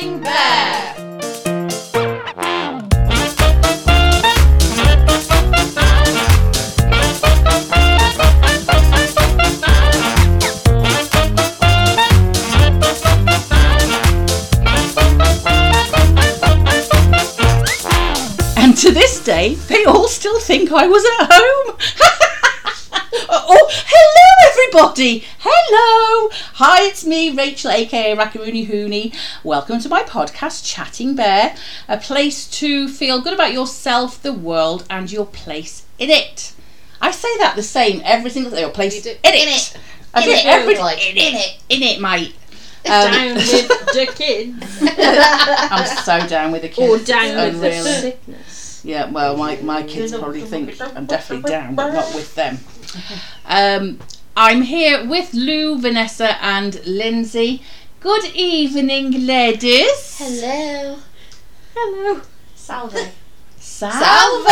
Chatting Bear. And to this day, they all still think I was at home. oh, hello everybody! Hello! Hi, it's me, Rachel, aka Rackaroony Hooney. Welcome to my podcast, Chatting Bear, a place to feel good about yourself, the world, and your place in it. I say that the same every single day. Your place You do- in in it. it. I In it, every like, in it, in it, mate. Um, down with the kids I'm so down with the kids. or down It's with the sickness. Yeah, well, my, my kids probably think I'm definitely down, but not with them. Um, I'm here with Lou, Vanessa, and Lyndsey. Good evening, ladies. Hello. Hello. Salve. Salve! Salve.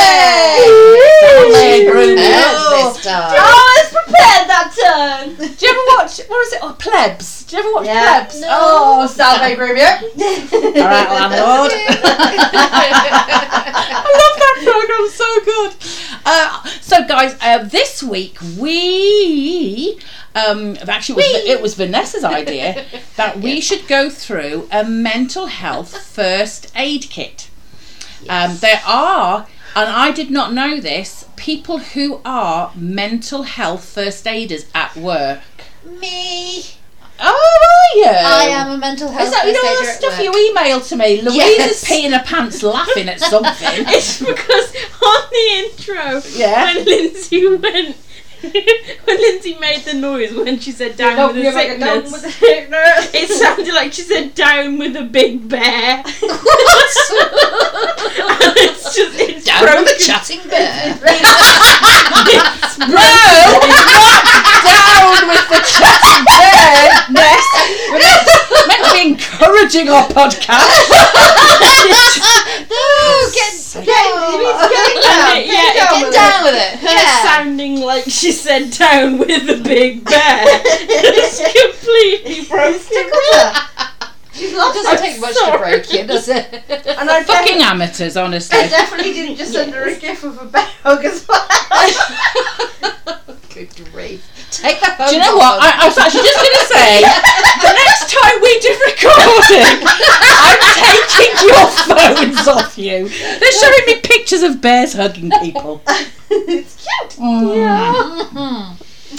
Bruno. Yes, this time. Oh, let's prepare that turn. Do you ever watch, what was it, oh, Plebs? Do you ever watch Yeah. Plebs? No. Oh, Salve, Grumio. All right, landlord. I love that program, so good. Uh, so, guys, uh, this week we um, actually it was, it was Vanessa's idea that we should go through a mental health first aid kit. Um, there are, and I did not know this, people who are mental health first aiders at work. Me. Oh, are you? I am a mental health Is that you know first the stuff you emailed to me? Louisa Yes. is peeing her pants laughing at something. It's because on the intro, Yeah. when Lyndsey went, when Lyndsey made the noise when she said down with the sickness, it sounded like she said down with a big bear. and it's just it's Down broken. with the chatting bear. It's No, not down with the chatting bearness. We're not meant to be encouraging our podcast. no, get, get, get, get down. And it- yeah, get, down with it. It's Yeah. sounding like she said down with a big bear. it's completely broken. She's lost Doesn't it. take much sorry. to break you, does it? And I Fucking amateurs, honestly. I definitely didn't just send her a gif of a bear hug as well. Good grief. Take that phone Do you know what? I, I was actually just going to say, the next time we do recording, I'm taking your phones off you. They're showing me pictures of bears hugging people. it's cute. Mm.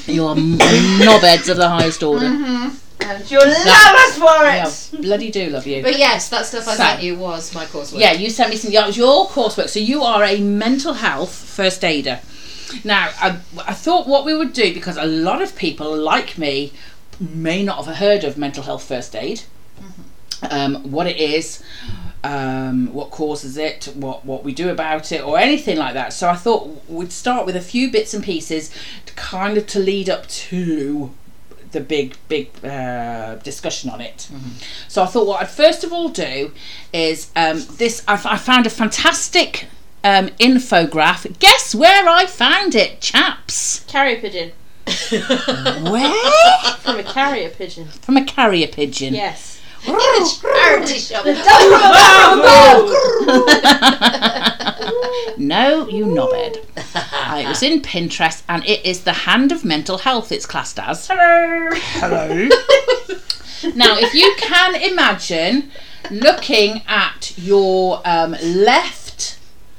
You're knobheads of the highest order. And you'll love us for Yeah, it. bloody do love you. But yes, that stuff I So- sent you was my coursework. Yeah, you sent me some. That was your coursework. So you are a mental health first aider. Now, I, I thought what we would do because a lot of people like me may not have heard of mental health first aid, um, what it is, um, what causes it, what what we do about it, or anything like that. So I thought we'd start with a few bits and pieces to kind of to lead up to the big big uh, discussion on it. So I thought what I'd first of all do is um, this. I, I found a fantastic um, infograph. Guess where I found it, chaps? Carrier pigeon. Where? From a carrier pigeon. From a carrier pigeon. Yes. Charity shop. no, you knobhead. Uh, it was in Pinterest, and it is the hand of mental health. It's classed as. Hello. Hello. now, if you can imagine looking at your um, left.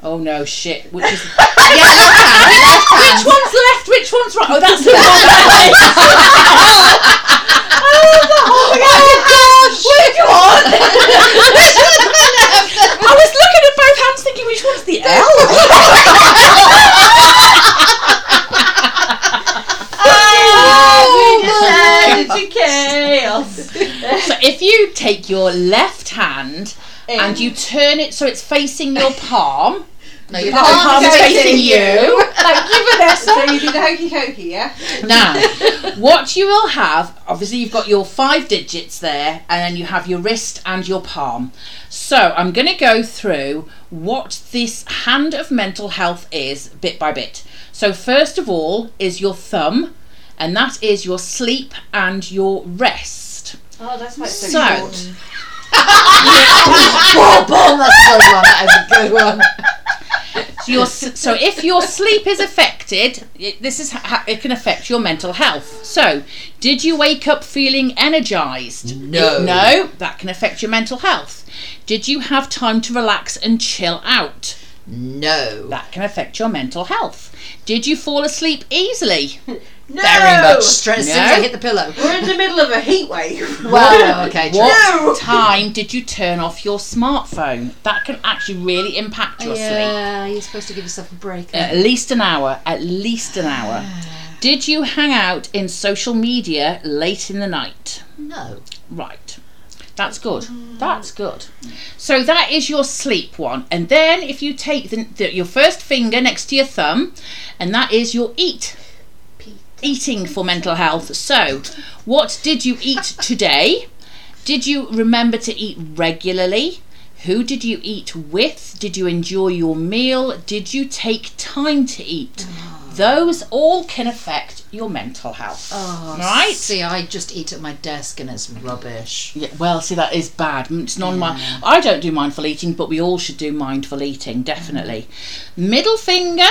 Oh no, shit. Which is. Yeah, left hand. Which one's left? Which one's right? Oh, that's the oh, oh, one. oh my gosh! Which one? I was looking at both hands thinking which one's the L? Oh, we descended to chaos. So if you take your left hand and you turn it so it's facing your palm, No, your the palm palm is is facing you. Thank you, Vanessa. So you do the hokey cokey, yeah? Now, what you will have, obviously, you've got your five digits there, and then you have your wrist and your palm. So, I'm going to go through what this hand of mental health is bit by bit. So, first of all, is your thumb, and that is your sleep and your rest. Oh, that's why it's so, So- short. Boom, boom, that's a good one. That is a good one. So, your, so if your sleep is affected, it, this is how it can affect your mental health. So, did you wake up feeling energized? No. No, that can affect your mental health. Did you have time to relax and chill out? No. That can affect your mental health. Did you fall asleep easily? No. Very much. Straight as soon as No. I hit the pillow. We're in the middle of a heat wave. Well, okay. true. What No. time did you turn off your smartphone? That can actually really impact your sleep. Yeah, you're supposed to give yourself a break. At least an hour. At least an hour. Did you hang out in social media late in the night? no. Right. That's good. Mm. That's good. So that is your sleep one. And then if you take the, the, your first finger next to your thumb, and that is your eat. Eating for mental health. So, what did you eat today? Did you remember to eat regularly? Who did you eat with? Did you enjoy your meal? Did you take time to eat? Those all can affect your mental health. Oh, Right. See, I just eat at my desk and it's rubbish. Yeah, well, see, that is bad. Mm, It's non I don't do mindful eating, but we all should do mindful eating, definitely. Middle finger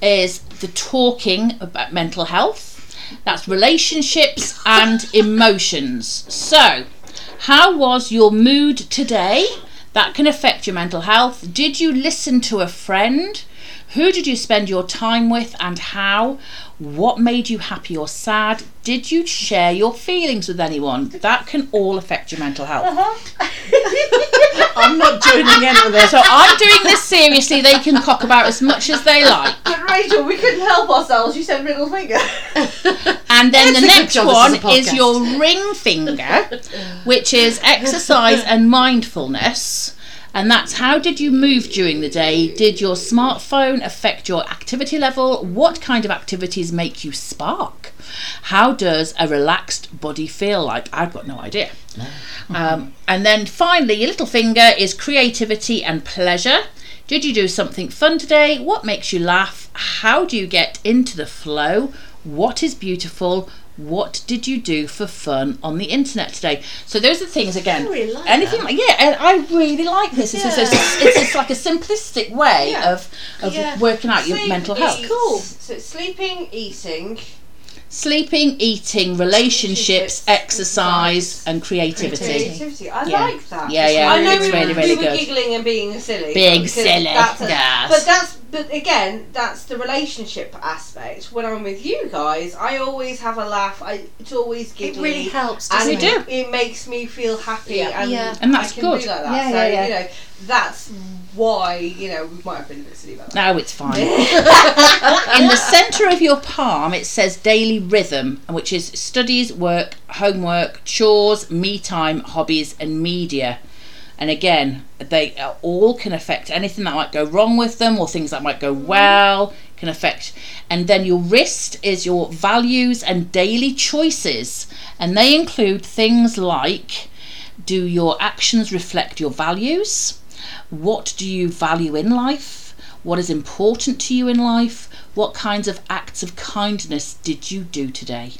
is the talking about mental health. That's relationships and emotions. So, how was your mood today? That can affect your mental health. Did you listen to a friend? Who did you spend your time with and how? What made you happy or sad? Did you share your feelings with anyone? That can all affect your mental health. I'm uh-huh. not joining in with this. So I'm doing this seriously. They can cock about as much as they like. But Rachel, we couldn't help ourselves. You said middle finger. And then It's the next one is is your ring finger, which is exercise and mindfulness. And that's how did you move during the day? Did your smartphone affect your activity level? What kind of activities make you spark? How does a relaxed body feel like? I've got no idea. Um, and then finally, your little finger is creativity and pleasure. Did you do something fun today? What makes you laugh? How do you get into the flow? What is beautiful? What did you do for fun on the internet today? So those are things again. I really like anything like yeah, and I really like this. It's, just it's, it's like a simplistic way Yeah. of of Yeah. working out your mental health. Cool. So it's sleeping, eating, Sleeping, eating, relationships, exercise, and creativity. creativity. I Yeah. like that. Yeah, yeah, I know it's we, really, we were good. giggling and being silly. Being silly, that's a- yes. But that's but again, that's the relationship aspect. When I'm with you guys, I always have a laugh. I it's always It really helps. and doesn't We it? do. It makes me feel happy, Yeah. and Yeah. And that's I can good. Do like that. Yeah, so yeah, yeah. you know, that's why you know we might have been a bit silly about that. No, it's fine. In the centre of your palm, it says daily rhythm, which is studies, work, homework, chores, me time, hobbies, and media. And again, they all can affect anything that might go wrong with them or things that might go well can affect. And then your wrist is your values and daily choices. And they include things like do your actions reflect your values? What do you value in life? What is important to you in life? What kinds of acts of kindness did you do today?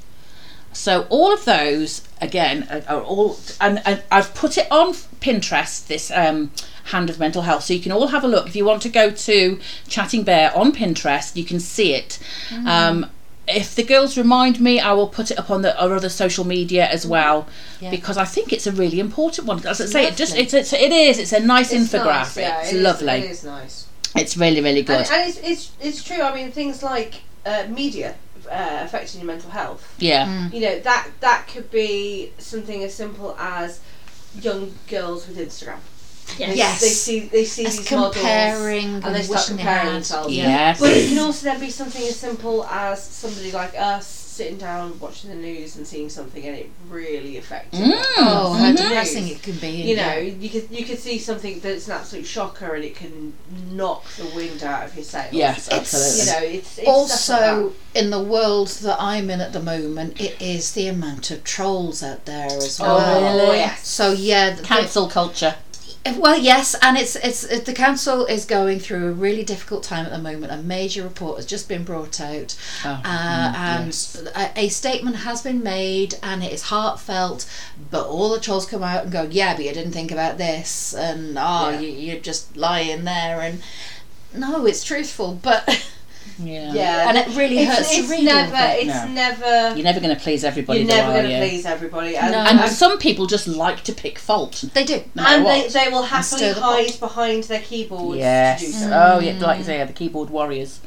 So all of those again are, are all, and, and I've put it on Pinterest. This um, hand of mental health, so you can all have a look. If you want to go to Chatting Bear on Pinterest, you can see it. Um, if the girls remind me, I will put it up on the our other social media as well Yeah. because I think it's a really important one. As I say, it just it's, it's it is it's a nice It's infographic. nice, yeah, it's it is- lovely. it is nice. It's really really good. And, and it's, it's it's true. I mean, things like uh, media uh, affecting your mental health. yeah. You know that that could be something as simple as young girls with Instagram. They, Yes. they see they see As these models comparing and they start wishing they comparing themselves. Yes. But it can also then be something as simple as somebody like us sitting down watching the news and seeing something and it really affected. Mm. Oh, how Mhm. depressing it can be. You know, you could you could see something that's an absolute shocker and it can knock the wind out of your sails. Yes, It's- absolutely. You know, it's, it's stuff like also in the world that I'm in at the moment, it is the amount of trolls out there as well. oh, yes. So yeah, the, Cancel culture. Well, yes, and it's it's it, the council is going through a really difficult time at the moment. A major report has just been brought out, Oh, uh, mm, and yes. a, a statement has been made, and it is heartfelt. But all the trolls come out and go, "Yeah, but you didn't think about this," and oh, Yeah. you, you're just lying there, and no, it's truthful, but Yeah. Yeah. and it really It's, hurts it's to read all never. of it. It's No. never. You're never going to please everybody, You're never going to you? please everybody, and, No. And and, some people just like to pick fault. They do. No and they, they will stir happily the hide behind their keyboards Yes. to do so. Oh, yeah. Like you say, the keyboard warriors.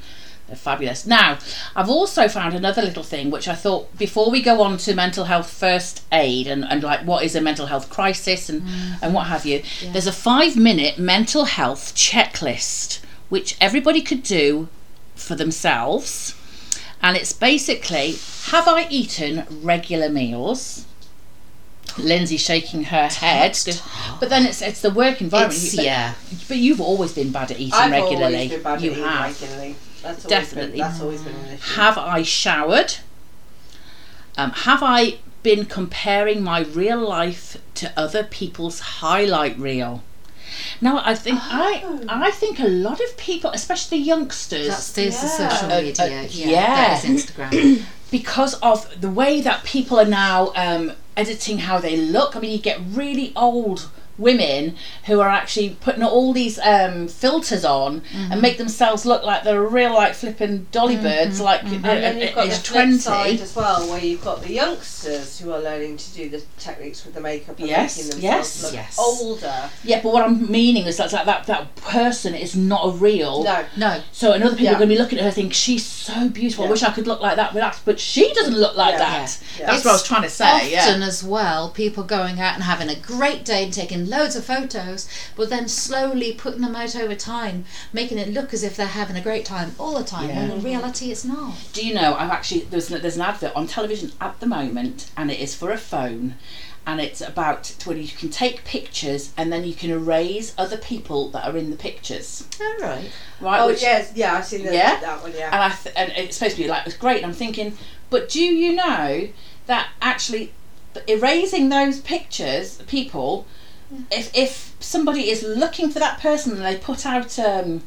They're fabulous. Now, I've also found another little thing which I thought before we go on to mental health first aid and, and like what is a mental health crisis and, mm. and what have you, there's a five minute mental health checklist which everybody could do for themselves. And it's basically have I eaten regular meals? Lyndsey shaking her head. But then it's it's the work environment. It's, but, yeah. but you've always been bad at eating I've regularly. always been bad at you eating have. regularly. That's Definitely. Been, that's always been an issue. Have I showered? Um, have I been comparing my real life to other people's highlight reel? Now I think Oh. I I think a lot of people, especially youngsters, That's there's the Yeah. social Uh, media. uh, yeah, yeah. that is Instagram. because of the way that people are now um, editing how they look. I mean, you get really old women who are actually putting all these um, filters on Mm-hmm. and make themselves look like they're real like flipping dolly birds, like Mm-hmm. And then you've got the age flip twenty. side as well, where you've got the youngsters who are learning to do the techniques with the makeup and Yes, making themselves yes, look yes. older. Yeah, but what I'm meaning is that that that, that person is not a real. No, No, So another people Yeah. are going to be looking at her thinking she's so beautiful. I wish I could look like that, but that's, but she doesn't look like Yeah. that. Yeah. That's what I was trying to say. often yeah. as well, people going out and having a great day and taking loads of photos, but then slowly putting them out over time, making it look as if they're having a great time all the time, when Yeah. in reality it's not. Do you know? I've actually there's an, there's an advert on television at the moment, and it is for a phone, and it's about where you can take pictures and then you can erase other people that are in the pictures, All right. right? oh Which- yes, yeah, I've seen the, Yeah? that one. Yeah, and I th- and it's supposed to be like it's great. And I'm thinking, but do you know that actually erasing those pictures, people, if if somebody is looking for that person and they put out um,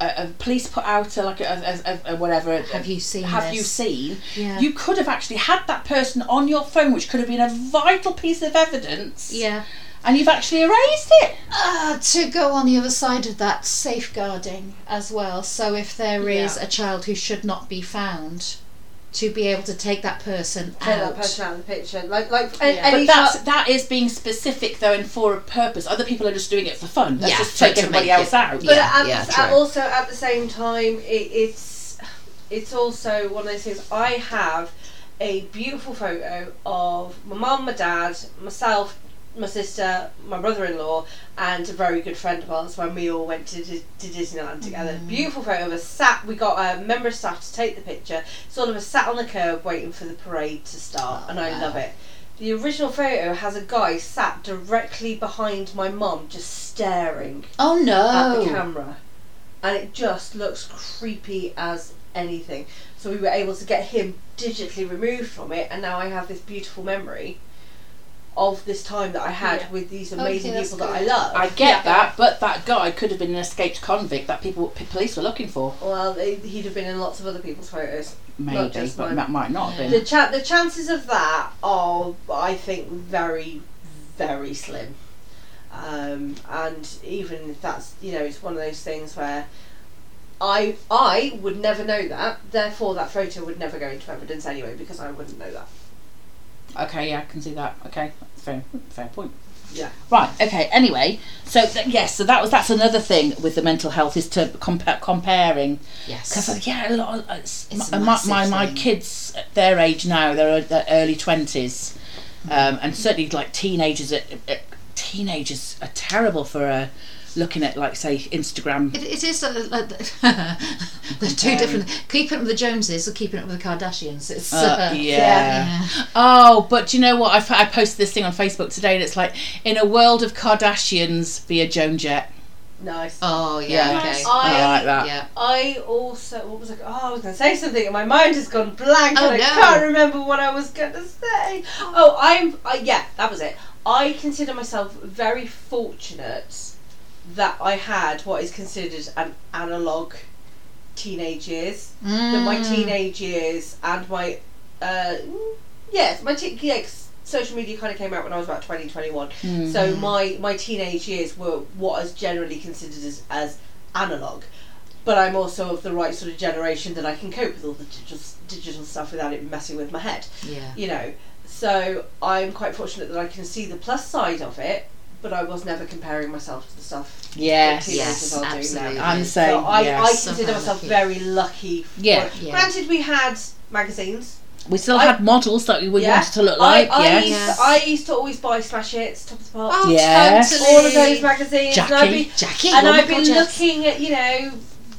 a, a police put out a, like a, a, a, a whatever. Have you seen Have this? you seen? Yeah. You could have actually had that person on your phone, which could have been a vital piece of evidence. yeah. And you've actually erased it. Uh, to go on the other side of that, safeguarding as well. So if there is Yeah. a child who should not be found, to be able to take that person take out. that person out of the picture, like like a- Yeah. any But that's child- that is being specific though and for a purpose. Other people are just doing it for fun. Let's Yeah, just to- take everybody else it- out. But Yeah, at, yeah, the, at also at the same time, it, it's it's also one of those things. I have a beautiful photo of my mum, my dad, myself, my sister, my brother-in-law, and a very good friend of ours when we all went to, to Disneyland together. Mm. Beautiful photo of us sat. We got uh, a member of staff to take the picture. Sort of us sat on the curb waiting for the parade to start, oh, and I love it. The original photo has a guy sat directly behind my mum, just staring Oh no! at the camera, and it just looks creepy as anything. So we were able to get him digitally removed from it, and now I have this beautiful memory of this time that I had Yeah. with these amazing that's people that I love. I get that, but that guy could have been an escaped convict that people police were looking for. Well, he- he'd have been in lots of other people's photos. Maybe, but mine. that might not have The cha- the chances of that are, I think, very, very slim. Um, and even if that's, you know, it's one of those things where I I would never know that. Therefore, that photo would never go into evidence anyway because I wouldn't know that. Okay, yeah, I can see that. Okay, fair, fair point. Yeah. Right. Okay. Anyway, so th- yes, so that was that's another thing with the mental health is to compa- comparing Yes. Because yeah, a lot of, it's, It's my, a my, my, my kids, at their age now, they're at their early twenties, um, and certainly like teenagers. Are, uh, teenagers are terrible for uh, looking at like say Instagram. It, it is uh, like they're two Comparing. different. Keeping up with the Joneses or keeping up with the Kardashians. It's Uh, uh, yeah. Oh, but do you know what? I, I posted this thing on Facebook today, and it's like in a world of Kardashians, be a Joan Jett. Nice. Oh yeah. Yeah. Okay. I- I like that. yeah. I also what was I? Oh, I was going to say something, and my mind has gone blank, Oh, and I no. can't remember what I was going to say. Oh, I'm. Uh, yeah, that was it. I consider myself very fortunate that I had what is considered an analog teenage years. That my Mm. teenage years and my uh, yes, my te- yeah, social media kind of came out when I was about 20, 21. Mm. So my my teenage years were what is generally considered as, as analog. But I'm also of the right sort of generation that I can cope with all the digital, digital stuff without it messing with my head Yeah. you know. So I'm quite fortunate that I can see the plus side of it, but I was never comparing myself to the stuff Yes. Yes, absolutely. I'm the So same. I, yes. I consider myself lucky. very lucky. Yeah. Yeah. Granted, we had magazines. we still I- had models that we Yeah. wanted to look like. I, I, yes. used Yes. to, I used to always buy Smash Hits, Top of the Pops, Oh, Yes. totally. all of those magazines. and I'd Jackie. be, Jackie. and I'd be looking at, you know,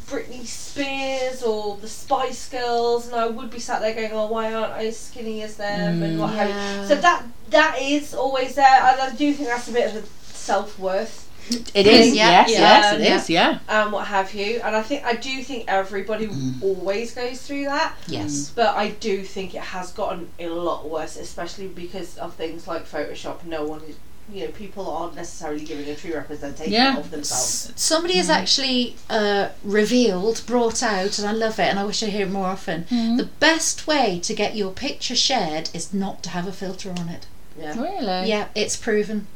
Britney Spears or the Spice Girls, and I would be sat there going, "Oh, why aren't I as skinny as them?" and Mm. what have you. So that that is always there, and I do think that's a bit of a self worth It is. Yeah, Yes. yeah, yes. It yeah. is. Yeah. and what have you. And I think I do think everybody Mm. always goes through that, Yes. Mm. but I do think it has gotten a lot worse, especially because of things like Photoshop. No one is. You know, people aren't necessarily giving a true representation Yeah. of themselves. S- Somebody has mm. actually uh, revealed, brought out, and I love it, and I wish I hear it more often. Mm. The best way to get your picture shared is not to have a filter on it. Yeah. Really. Yeah, it's proven.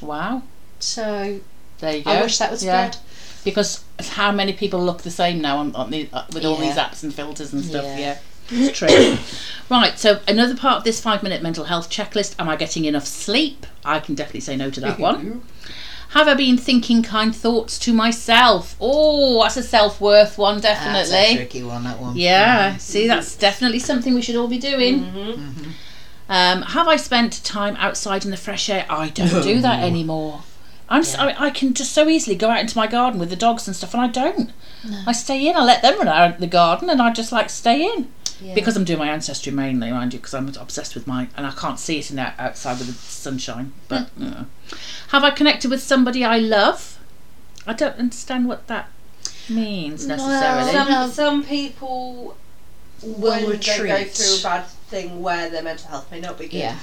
Wow. So There you go. I wish that was Yeah. spread. Because how many people look the same now on, on the, uh, with all these apps and filters and stuff? Yeah. Yeah, it's true. right, so another part of this five minute mental health checklist am I getting enough sleep? I can definitely say no to that one. Have I been thinking kind thoughts to myself? Oh, that's a self worth one, definitely. That's a tricky one, that one. Yeah, see, that's definitely something we should all be doing. Mm-hmm. Um, have I spent time outside in the fresh air? I don't do that anymore. I'm s I I can just so easily go out into my garden with the dogs and stuff, and I don't. I stay in. I let them run out in the garden, and I just like stay in Yeah. because I'm doing my ancestry mainly, mind you, because I'm obsessed with my and I can't see it in the outside with the sunshine. But uh. have I connected with somebody I love? I don't understand what that means necessarily. some- Some some people Will they go retreat. through a bad thing where their mental health may not be good, Yeah.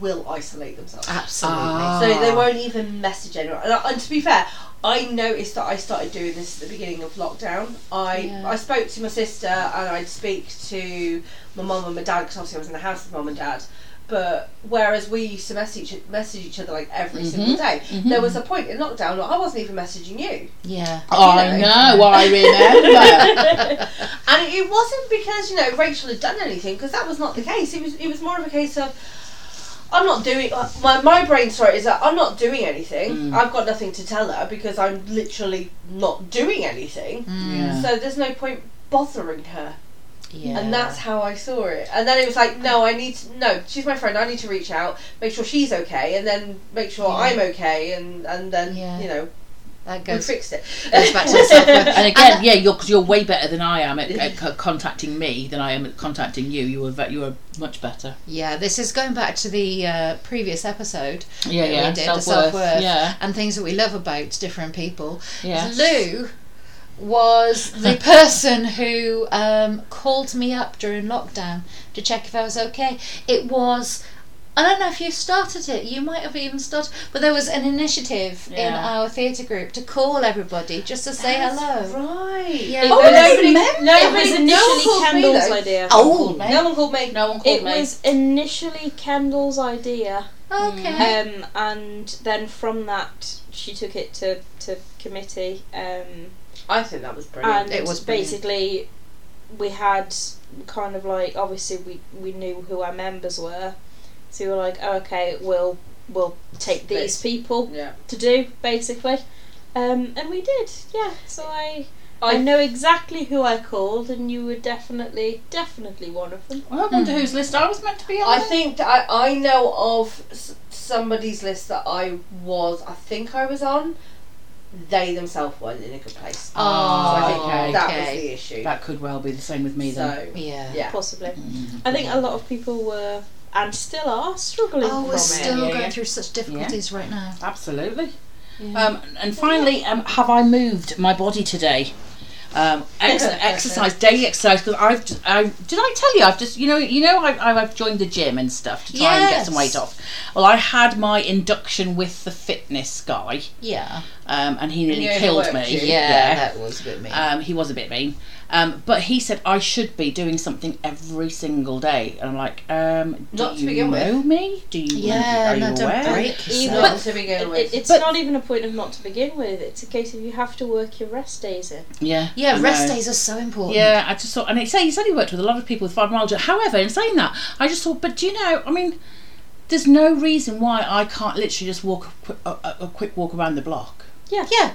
will isolate themselves. Absolutely. Ah. So they won't even message anyone. And, and to be fair, I noticed that I started doing this at the beginning of lockdown. I Yeah. I spoke to my sister and I'd speak to my mum and my dad because obviously I was in the house with mum and dad. But whereas we used to message message each other like every Mhm. single day, Mhm. there was a point in lockdown where I wasn't even messaging you. Yeah. I you know. know, I remember. And it wasn't because you know Rachel had done anything, because that was not the case. It was it was more of a case of I'm not doing uh, my my brain story is that I'm not doing anything. Mm. I've got nothing to tell her because I'm literally not doing anything. Yeah. So there's no point bothering her, Yeah. and that's how I saw it. And then it was like, no, I need to, no, she's my friend. I need to reach out, make sure she's okay, and then make sure Yeah. I'm okay, and and then Yeah. you know that we goes, fixed it. goes back to the self-worth. And again, And- yeah, you're because you're way better than I am at, at co- contacting me than I am at contacting you. You were you were much better. Yeah, this is going back to the uh, previous episode Yeah, yeah. we did, Self-worth, self-worth yeah. and things that we love about different people. Yeah, Lou was the person who um, called me up during lockdown to check if I was okay. It was. I don't know if you started it. You might have even started, but there was an initiative in our theatre group to call everybody just to say hello. Right. Yeah. It Oh, was, nobody- it nobody- was no one initially called Kendall's though. idea. Oh, No one called me. No one called It me. was initially Kendall's idea, okay. um, and then from that she took it to, to committee, um, I think that was brilliant. and It was brilliant. basically we had kind of like obviously we, we knew who our members were, so we were like, oh, okay, we'll we'll take these Split. people yeah. to do basically, um, and we did, yeah. So I. I I know exactly who I called, and you were definitely, definitely one of them. Well, I wonder whose list I was meant to be on. I think I, I know of s- somebody's list that I was, I think I was on. They themselves weren't in a good place. Oh, so I think okay. that was the issue. that could well be the same with me then. so, yeah. yeah. Possibly. Mm. I think a lot of people were and still are struggling Oh, we're it. still Yeah, going yeah. through such difficulties right now. Absolutely. Yeah. Um, and finally, um, have I moved my body today? Um, ex- exercise, daily exercise. Because I've, just, I did I tell you I've just you know you know I, I've joined the gym and stuff to try and get some weight off. Well, I had my induction with the fitness guy, Yeah. um, and he nearly he killed me. you? Yeah, that was a bit mean. Um, he was a bit mean. Um, but he said I should be doing something every single day. And I'm like, um, do Not to you begin with. know me? Do you, Yeah, are you no, don't aware? break Even- yourself. Not to begin with. it- it's But- not even a point of not to begin with. It's a case of you have to work your rest days in. Yeah. yeah, I rest know. days are so important. Yeah, I just thought, and he said he said he worked with a lot of people with fibromyalgia. However, in saying that, I just thought, but do you know, I mean, there's no reason why I can't literally just walk a, qui- a, a, a quick walk around the block. Yeah. I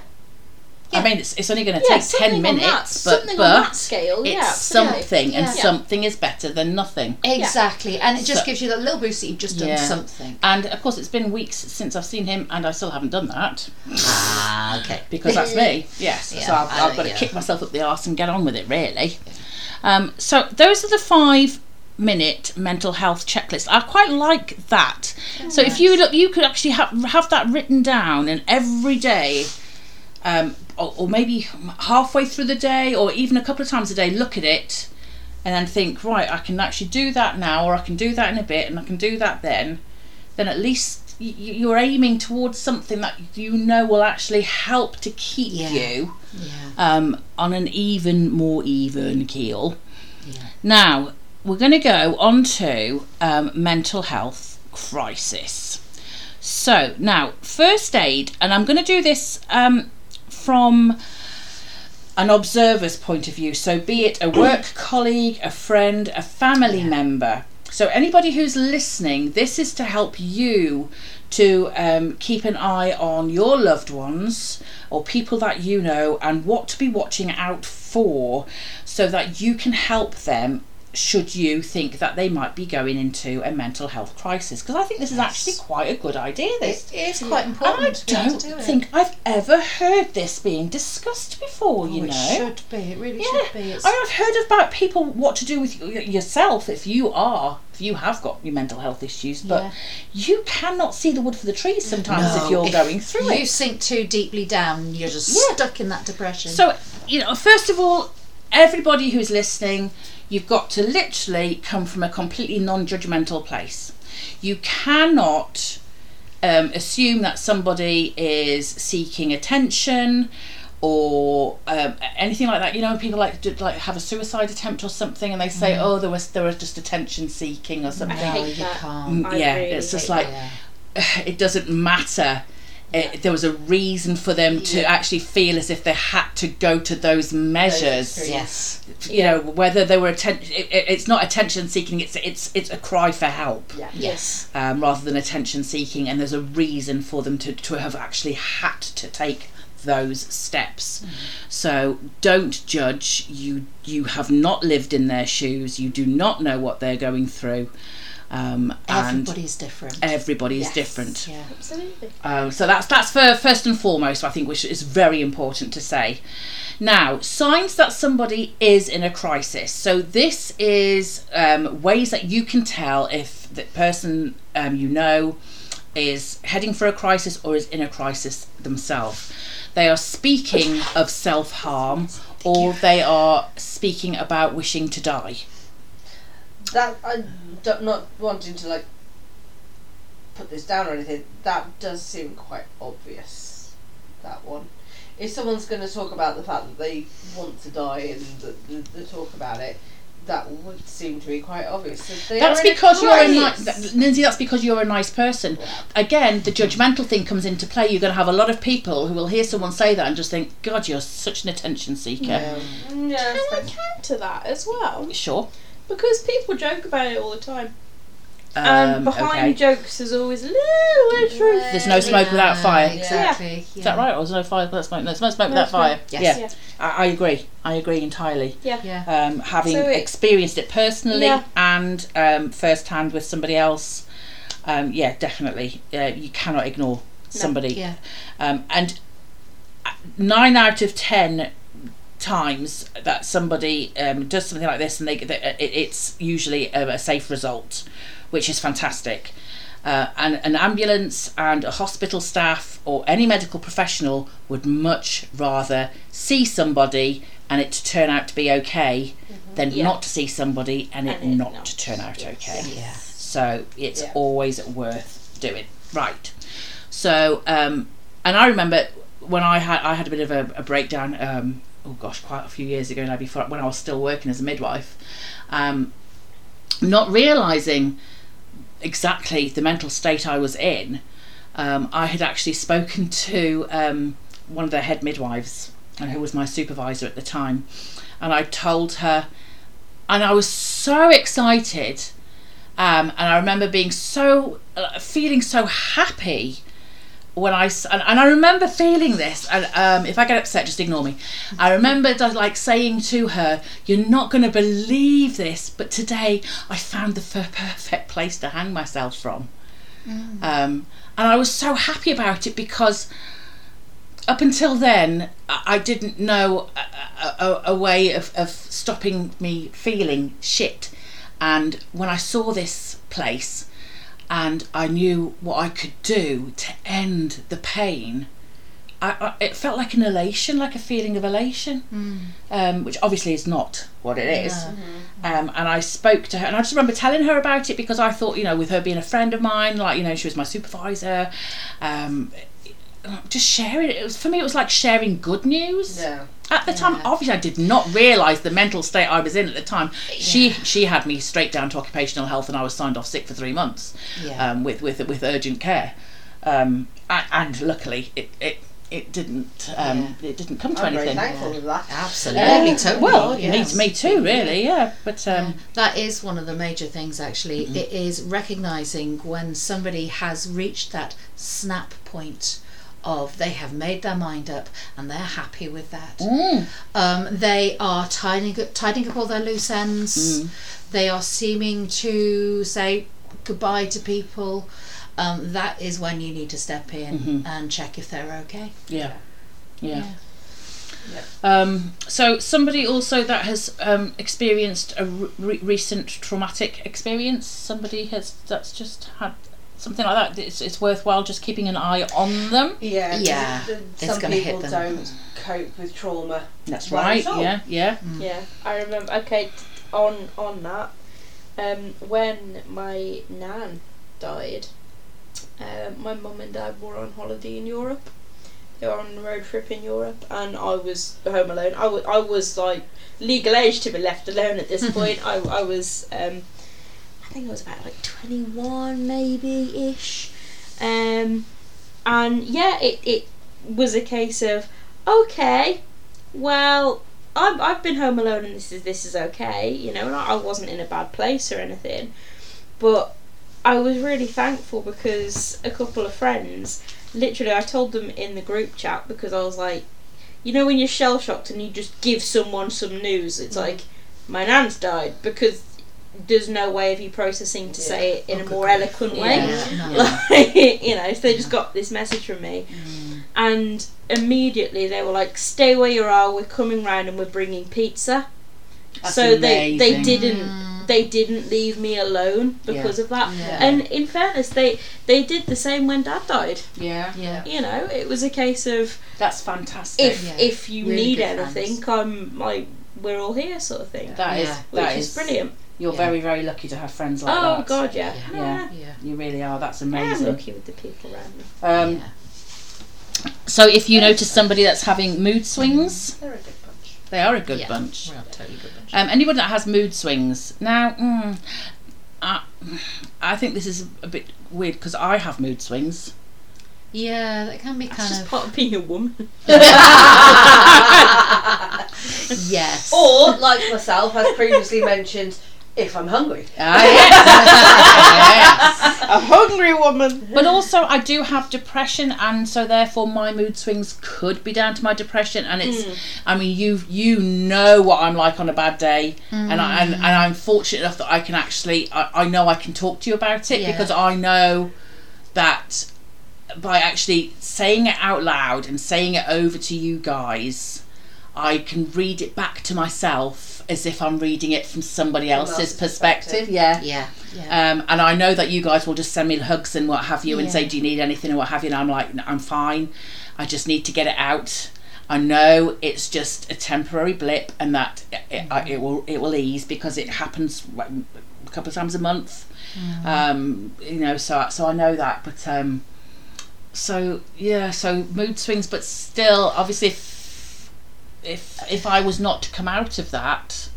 Yeah. mean, it's, it's only going to Yeah, take ten on that- minutes, but but that scale, it's yeah, absolutely. something, and Yeah. something is better than nothing. Exactly. And it just So- gives you that little boost that you've just done Yeah. something. And of course, it's been weeks since I've seen him, and I still haven't done that Ah, okay. because that's me. Yes, Yeah, so I've, I- I've got to yeah. kick myself up the arse and get on with it. Really. Um, so those are the five minute mental health checklist. I quite like that. so if you look, you could actually have have that written down, and every day. Um, or, or maybe halfway through the day, or even a couple of times a day, look at it and then think, right, I can actually do that now, or I can do that in a bit, and I can do that then. Then at least you're aiming towards something that you know will actually help to keep Yeah. you Yeah. um, on an even more even keel. Yeah. Now, we're going to go on to um, mental health crisis. So, now, first aid, and I'm going to do this um, from an observer's point of view. So, be it a work colleague, a friend, a family member. So, anybody who's listening, this is to help you to um, keep an eye on your loved ones or people that you know and what to be watching out for so that you can help them should you think that they might be going into a mental health crisis because I think this is actually quite a good idea this It is quite and important I to be able don't to do it. think I've ever heard this being discussed before oh, you Oh, know it should be. It really yeah, should be. It's, I mean, I've heard about people what to do with yourself if you are if you have got your mental health issues, but Yeah. you cannot see the wood for the trees mm. sometimes if you're going through you it. sink too deeply down, you're just Yeah. stuck in that depression. So, you know, first of all, everybody who's listening, you've got to literally come from a completely non-judgmental place. You cannot um, assume that somebody is seeking attention or um, anything like that. You know, people like do, like have a suicide attempt or something, and they say, "Oh, there was there was just attention seeking or something." I no, hate you that. can't. Mm, I yeah, really it's just hate like Yeah. it doesn't matter. It, there was a reason for them to Yeah. actually feel as if they had to go to those measures. extremes. Yes. You know, whether they were attention, it, it- it's not attention seeking. It's it's it's a cry for help Yeah. Yes. um, rather than attention seeking, and there's a reason for them to to have actually had to take those steps. So don't judge. You you have not lived in their shoes. You do not know what they're going through. Um, and Everybody's different. everybody is Yes. different. Yeah. Absolutely. Um, so that's that's for first and foremost. I think which is very important to say. Now, signs that somebody is in a crisis. So this is um, ways that you can tell if the person um, you know is heading for a crisis or is in a crisis themselves. They are speaking of self harm or they are speaking about wishing to die. That I don't not wanting to like put this down or anything. That does seem quite obvious. That one. If someone's going to talk about the fact that they want to die and the, the, the talk about it, that would seem to be quite obvious. That they That's because you're a nice, Lyndsey. That's because you're a nice person. Again, the judgmental thing comes into play. You're going to have a lot of people who will hear someone say that and just think, "God, you're such an attention seeker." Yeah. Yeah, Can I that's counter that as well? Sure. Because people joke about it all the time. Um, and behind okay. jokes there's always a little bit of truth. There's no smoke without fire. Exactly. Is that right? Or is there no fire without smoke? No, there's no smoke No without smoke. fire. Yes. Yeah, I, I agree. I agree entirely. Yeah. Um, having So it- experienced it personally Yeah. and um, first hand with somebody else, um, yeah, definitely. Uh, you cannot ignore somebody. Yeah. Um, and uh, nine out of ten times that somebody um, does something like this and they, they it's usually a, a safe result, which is fantastic. Uh, and an ambulance and a hospital staff or any medical professional would much rather see somebody and it to turn out to be okay than Yeah. not to see somebody and it And it not, not. to turn out Yes. okay. Yeah. So it's Yeah. always worth doing. Right. So um, and I remember when I had I had a bit of a, a breakdown. Um, oh gosh, quite a few years ago now. Before when I was still working as a midwife, um, not realizing exactly the mental state I was in. Um, I had actually spoken to um, one of their head midwives, and who was my supervisor at the time, and I told her, and I was so excited, um, and I remember being so uh, feeling so happy when I and, and I remember feeling this, and um, if I get upset, just ignore me. I remember like saying to her, "You're not going to believe this, but today I found the perfect place to hang myself from." Um, and I was so happy about it because up until then, I I didn't know a, a, a way of, of stopping me feeling shit. And when I saw this place and I knew what I could do to end the pain, I, I, it felt like an elation, like a feeling of elation, um, which obviously is not what it is. Um, and I spoke to her, and I just remember telling her about it because I thought, you know, with her being a friend of mine, like you know, she was my supervisor. Um, just sharing it. It was for me. It was like sharing good news. Yeah. At the time, obviously, I did not realise the mental state I was in at the time. She she had me straight down to occupational health, and I was signed off sick for three months Yeah. um, with with with urgent care. Um, a- and luckily, it it, it didn't um, it didn't come to I'm very anything. thankful for that. Absolutely, Uh, totally. well, yes. me, to me too, really, yeah. But um, That is one of the major things, actually. Mm-hmm. It is recognizing when somebody has reached that snap point of they have made their mind up and they're happy with that. mm, Um, they are tidying, tidying up all their loose ends. Mm. They are seeming to say goodbye to people. Um, that is when you need to step in Mhm. and check if they're okay. yeah, yeah. Yeah. Um, so somebody also that has um, experienced a re- recent traumatic experience. Somebody has that's just had something like that. It's, it's worthwhile just keeping an eye on them. Yeah, Yeah, the- it's Some gonna hit people them. don't cope with trauma. That's Well, right. it's all- Yeah, yeah. Yeah, I remember. Okay, on on that, um, when my nan died, um, my mum and dad were on holiday in Europe. They were on a road trip in Europe, and I was home alone. I wa- I was like legal age to be left alone at this point. I, I was, um, I think I was about like twenty one, maybe ish, um, and yeah, it it was a case of okay, well, I've, I've been home alone and this is this is okay, you know, and I, I wasn't in a bad place or anything, but I was really thankful because a couple of friends, literally, I told them in the group chat because I was like, you know, when you're shell shocked and you just give someone some news, it's like my nan's died because there's no way of you processing to say it in Oh, a more grief. eloquent way. Yeah, no. Like, you know, so they just got this message from me Mm. and immediately they were like, "Stay where you are. We're coming round and we're bringing pizza." That's so they they didn't Mm. they didn't leave me alone because of that. Yeah. And in fairness, they they did the same when Dad died. Yeah, Yeah. You know, it was a case of that's fantastic. if Yeah. if you Really need good anything, I'm like we're all here, sort of thing. that is Yeah. Which that is is brilliant. You're Yeah. very very lucky to have friends like oh that. Oh God, yeah. Yeah. Yeah. You really are. That's amazing. I am amazing. lucky with the people around me. Um, yeah. So if you notice somebody that's having mood swings, They're a good bunch. they are a good Yeah. bunch. Well, totally good bunch. Um, anyone that has mood swings now, mm, I, I think this is a bit weird because I have mood swings. yeah, that can be That's kind just of. part of being a woman. yes. Or, like myself, as previously mentioned, if I'm hungry. Ah, yes. a hungry woman. But also, I do have depression, and so therefore my mood swings could be down to my depression. And it's, Mm. I mean, you you know what I'm like on a bad day, and I and, and I'm fortunate enough that I can actually, I, I know I can talk to you about it Yeah. because I know that by actually saying it out loud and saying it over to you guys, I can read it back to myself as if I'm reading it from somebody else's else's perspective. perspective. Yeah. Yeah. Yeah. Um, and I know that you guys will just send me hugs and what have you and Yeah. say, Do you need anything and what have you? And I'm like, "No, I'm fine. I just need to get it out. I know it's just a temporary blip, and that it, it, it will it will ease because it happens a couple of times a month. Um, you know, so so I know that, but um, so yeah, so mood swings, but still, obviously, if if if I was not to come out of that,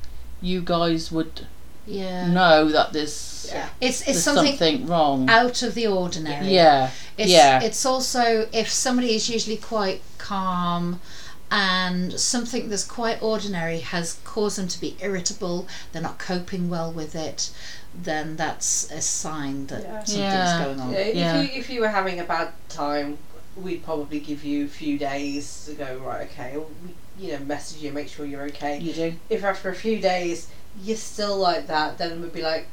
you guys would Yeah. know that there's Yeah. It's it's there's something, something, wrong. out of the ordinary. Yeah, It's, yeah, It's also if somebody is usually quite calm and something that's quite ordinary has caused them to be irritable, they're not coping well with it, then that's a sign that Yeah. something's Yeah. going on. Yeah, if you if you were having a bad time, we'd probably give you a few days to go right. Okay, we, you know, message you, make sure you're okay. you do. If after a few days you're still like that, then we'd be like,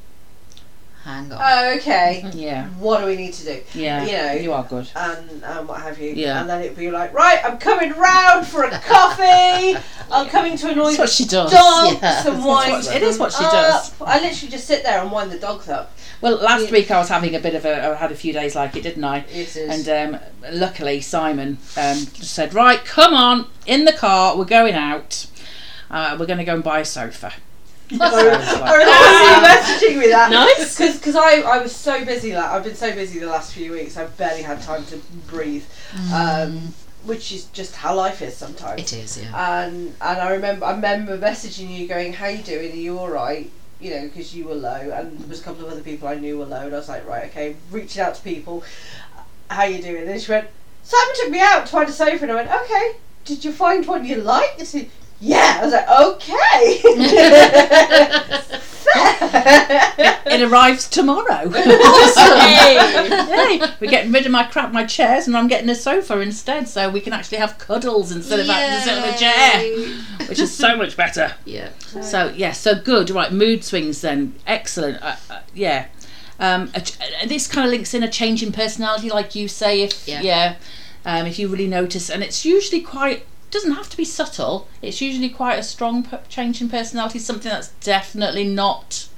Hang on. oh, okay, Yeah, what do we need to do? yeah, You know, you are good. and um, what have you. Yeah. And then it'd be like, right, I'm coming round for a coffee. I'm coming to annoy That's what she does. dogs yeah. and wind it is what she does. up. I literally just sit there and wind the dogs up. Well, last Yeah. week I was having a bit of a, I had a few days like it, didn't I? It is. And um, luckily Simon um, said, right, come on, in the car, we're going out. Uh, we're going to go and buy a sofa. I So remember it's you messaging me that. Nice. Because I, I was so busy, like, I've been so busy the last few weeks, I've barely had time to breathe. Um, which is just how life is sometimes. It is, yeah. And and I remember I remember messaging you going, "How you doing? Are you all right?" You know, because you were low, and there was a couple of other people I knew were low, and I was like, "Right, okay." Reaching out to people, "How you doing?" And she went, "Simon took me out to find a sofa," and I went, "Okay. Did you find one you like?" I said, "Yeah." I was like, "Okay." Fair. it arrives tomorrow. Hey. Yay! We're getting rid of my crap, my chairs, and I'm getting a sofa instead, so we can actually have cuddles instead of having to sit on a chair, which is so much better. Yeah. So yeah, so good. Right, mood swings then. Excellent. Uh, uh, yeah. Um, a ch- uh, this kind of links in a change in personality, like you say. If Yeah. um, if you really notice, and it's usually quite doesn't have to be subtle. It's usually quite a strong p- change in personality. Something that's definitely not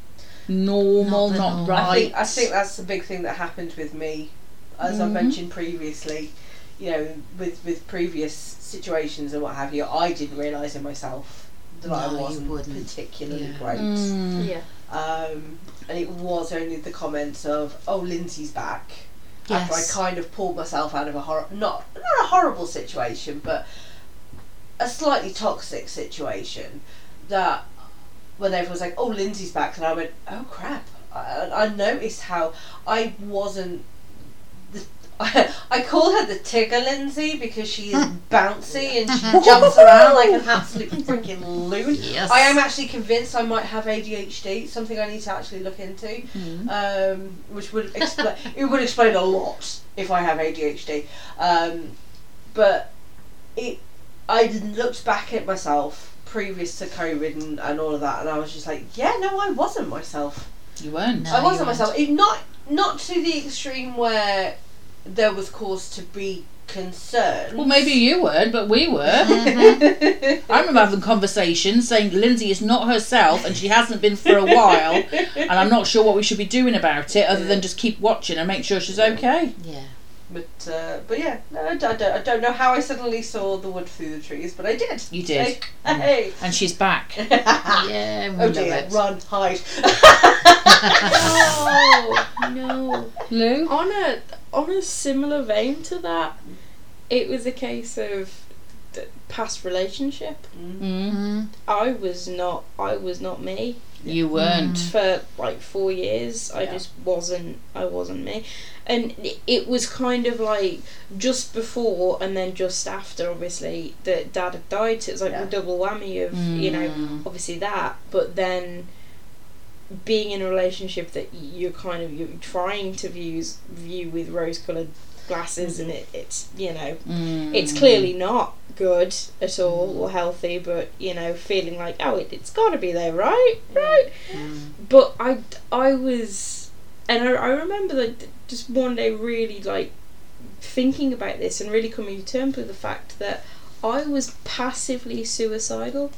normal, Not not, norm. right. I think I think that's the big thing that happened with me, as I Mhm. mentioned previously. You know, with with previous situations and what have you, I didn't realise in myself that I No, you wasn't particularly Yeah. great. Mm. Yeah. Um, and it was only the comments of, "Oh, Lyndsey's back." After I kind of pulled myself out of a hor- not not a horrible situation, but a slightly toxic situation. That when everyone was like, "Oh, Lyndsey's back," and I went, "Oh crap!" I, I noticed how I wasn't. The, I, I call her the Tigger Lyndsey because she is bouncy and she jumps around like an absolute freaking loon. Yes. I am actually convinced I might have ADHD. Something I need to actually look into, Mm. um, which would explain. it would explain a lot if I have ADHD. Um, but it, I looked back at myself previous to COVID and, and all of that, and I was just like, yeah, no, I wasn't myself. You weren't. No. I wasn't myself. It, not not to the extreme where there was cause to be concerned. Well, maybe you weren't, but we were. Mm-hmm. I remember having conversations saying Lyndsey is not herself and she hasn't been for a while, and I'm not sure what we should be doing about it other than just keep watching and make sure she's okay. Yeah. But uh, but yeah, no, I don't, I don't know how I suddenly saw the wood through the trees, but I did. You did. So, hey. And she's back. Yeah. Oh dear, it. run, hide. Oh no. Lou? On a on a similar vein to that, it was a case of past relationship. Mm. Mm. I was not I was not me You weren't. for like 4 years. I Yeah. just wasn't I wasn't me. And it- it was kind of like just before and then just after obviously that dad had died so it was like Yeah. a double whammy of you know Mm. obviously that but then being in a relationship that you're kind of you're trying to view view with rose colored glasses and it, it's you know Mm. it's clearly not good at all or healthy but you know feeling like oh it, it's got to be there right? Right? Mm. but I I was and I, I remember that just one day really like thinking about this and really coming to terms with the fact that I was passively suicidal.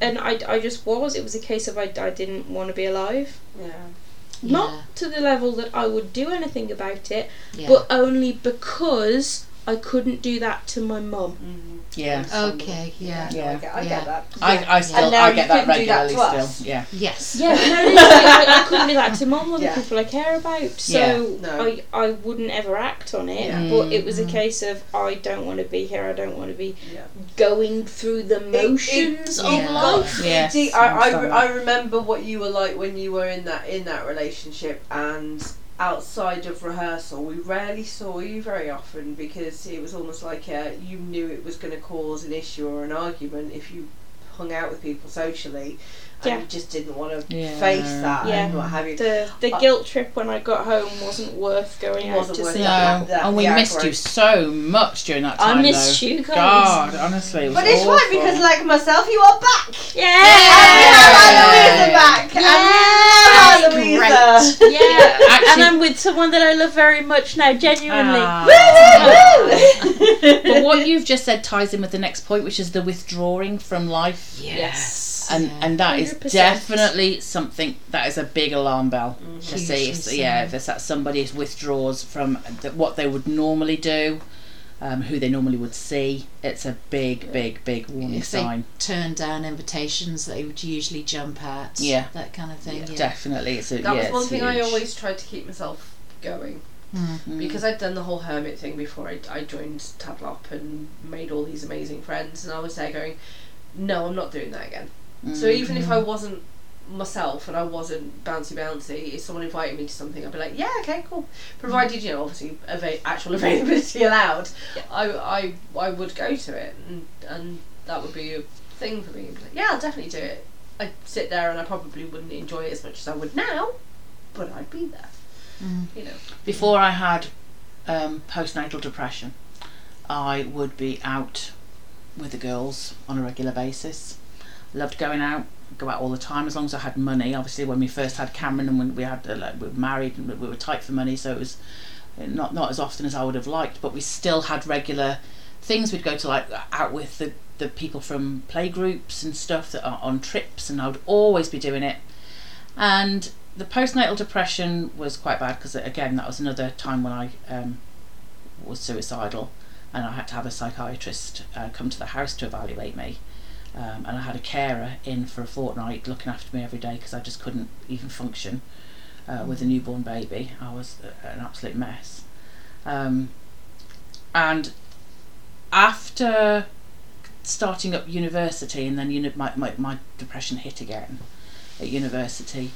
And I, I just was. It was a case of I, I didn't want to be alive. Yeah. Not to the level that I would do anything about it but only because I couldn't do that to my mum. Mm-hmm. Yeah. Okay, yeah. Yeah. I get, I Yeah. get that. I, I still I get that couldn't that regularly still. Yeah. Yes. Yeah, but no, I, I couldn't do that to mum or the Yeah. people I care about. So Yeah. No. I, I wouldn't ever act on it. Yeah. But it was a mm. case of I don't want to be here. I don't want to be Yeah. going through the it- motions of Yeah. life. Yes, See, I I, I, re- I remember what you were like when you were in that in that relationship and outside of rehearsal we rarely saw you very often because it was almost like uh, you knew it was going to cause an issue or an argument if you hung out with people socially Yeah. you just didn't want to Yeah. face that Yeah. and what have you The the I- guilt trip when I got home wasn't worth going out Wasn't to see. No, that- that- and we yeah, missed you so much during that time. I missed though. you guys. God, honestly, it was but it's awful. fine because like myself you are back Yeah. and we have Louisa back Yeah. and we have Louisa Yeah, Actually- and I'm with someone that I love very much now, genuinely. Ah. but what you've just said ties in with the next point, which is the withdrawing from life. Yes. And and that is 100%. definitely something that is a big alarm bell to see. If, so. yeah, if it's that somebody withdraws from the, what they would normally do, um, who they normally would see, it's a big, big, big warning If they sign. turn down invitations they would usually jump at. Yeah. That kind of thing. Yeah. Definitely, it's a, that yeah, was one it's thing I always tried to keep myself going Mm. Mm. because I'd done the whole hermit thing before I, I joined Tablop and made all these amazing friends, and I was there going, no, I'm not doing that again. So Mm. even if I wasn't myself and I wasn't bouncy bouncy, if someone invited me to something, I'd be like, yeah, okay, cool. Provided you know, obviously, ava- actual availability allowed, I, I I would go to it, and and that would be a thing for me. Like, yeah, I'll definitely do it. I'd sit there and I probably wouldn't enjoy it as much as I would now, but I'd be there. Mm. You know. before I had um, postnatal depression, I would be out with the girls on a regular basis. Loved going out, go out all the time as long as I had money. Obviously, when we first had Cameron and when we had uh, like, we were married and we were tight for money, so it was not not as often as I would have liked, but we still had regular things. We'd go to like out with the the people from playgroups and stuff that are on trips, and I would always be doing it. And the postnatal depression was quite bad because again that was another time when I um, was suicidal and I had to have a psychiatrist uh, come to the house to evaluate me um, and I had a carer in for a fortnight looking after me every day because I just couldn't even function uh, with a newborn baby. I was an absolute mess. Um, and after starting up university and then uni- my, my, my depression hit again at university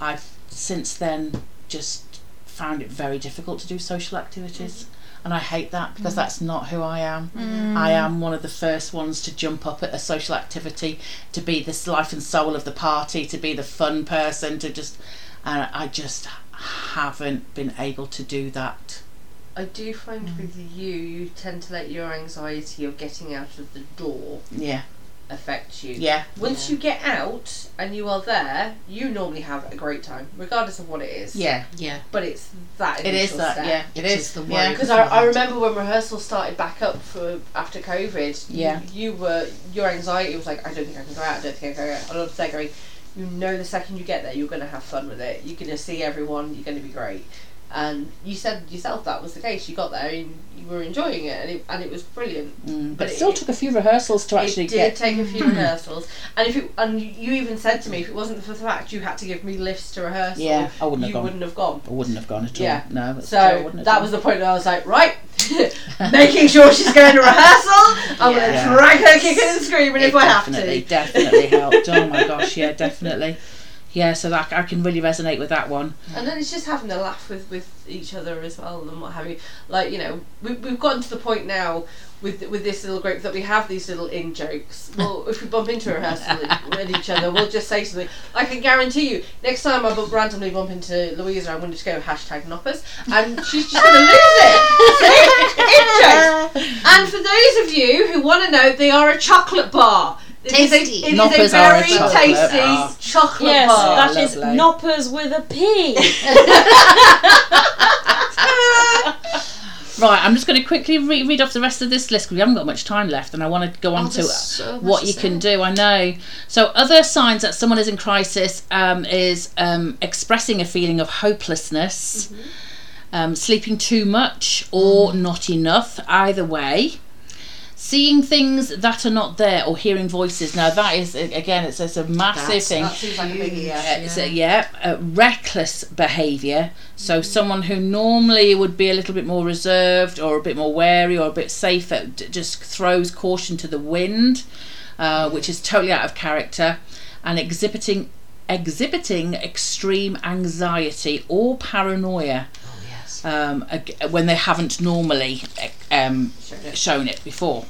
I've since then just found it very difficult to do social activities. And I hate that because mm. that's not who I am. Mm. I am one of the first ones to jump up at a social activity, to be this life and soul of the party, to be the fun person, to just. And I just haven't been able to do that. I do find mm. with you, you tend to let your anxiety of getting out of the door Yeah. Affect you. Yeah. Once you get out and you are there, you normally have a great time, regardless of what it is. Yeah. Yeah. But it's that It is that. step. Yeah. It Which is. is the yeah. worry. Because I, I remember when rehearsal started back up for after COVID, Yeah. you, you were your anxiety was like, I don't think I can go out. I don't think I can go out. I was there going, you know, the second you get there, you're going to have fun with it. You're going to see everyone. You're going to be great. And you said yourself that was the case. You got there and you were enjoying it, and it, and it was brilliant. Mm, but But it it- still took a few rehearsals to actually get. it did take a few rehearsals, and if it, and you even said to me, if it wasn't for the fact you had to give me lifts to rehearsal, Yeah, I wouldn't have you gone. wouldn't have gone. I wouldn't have gone at all. Yeah. No. but still, I So that gone. was the point where I was like, right, making sure she's going to rehearsal. I'm going to drag her kicking and screaming it if I have to. definitely helped. Oh my gosh, yeah, definitely. Yeah, so that I can really resonate with that one. And then it's just having a laugh with, with each other as well and what have you. Like, you know, we, we've gotten to the point now with with this little group that we have these little in jokes. Well, if we bump into rehearsal with each other, we'll just say something. I can guarantee you, next time I bump, randomly bump into Louisa, I'm going to just go hashtag Knoppers, and she's just going to lose it. In jokes. And for those of you who want to know, they are a chocolate bar. It is a- Tasty. It is a Knoppers are a very chocolate tasty bar. chocolate Yes, bar. that is lovely. knoppers with a P. Right, I'm just going to quickly re- read off the rest of this list because we haven't got much time left, and I want to go on Oh, to so what you can do. I know. So, other signs that someone is in crisis um, is um, expressing a feeling of hopelessness. um, sleeping too much or not enough, either way. Seeing things that are not there or hearing voices. Now, that is, again, it's, it's a massive That's- thing. That seems like a biggie, Uh, yeah. so, yeah, uh, reckless behaviour. So someone who normally would be a little bit more reserved or a bit more wary or a bit safer d- just throws caution to the wind, uh, which is totally out of character, and exhibiting exhibiting extreme anxiety or paranoia Oh um, when they haven't normally um, shown it before.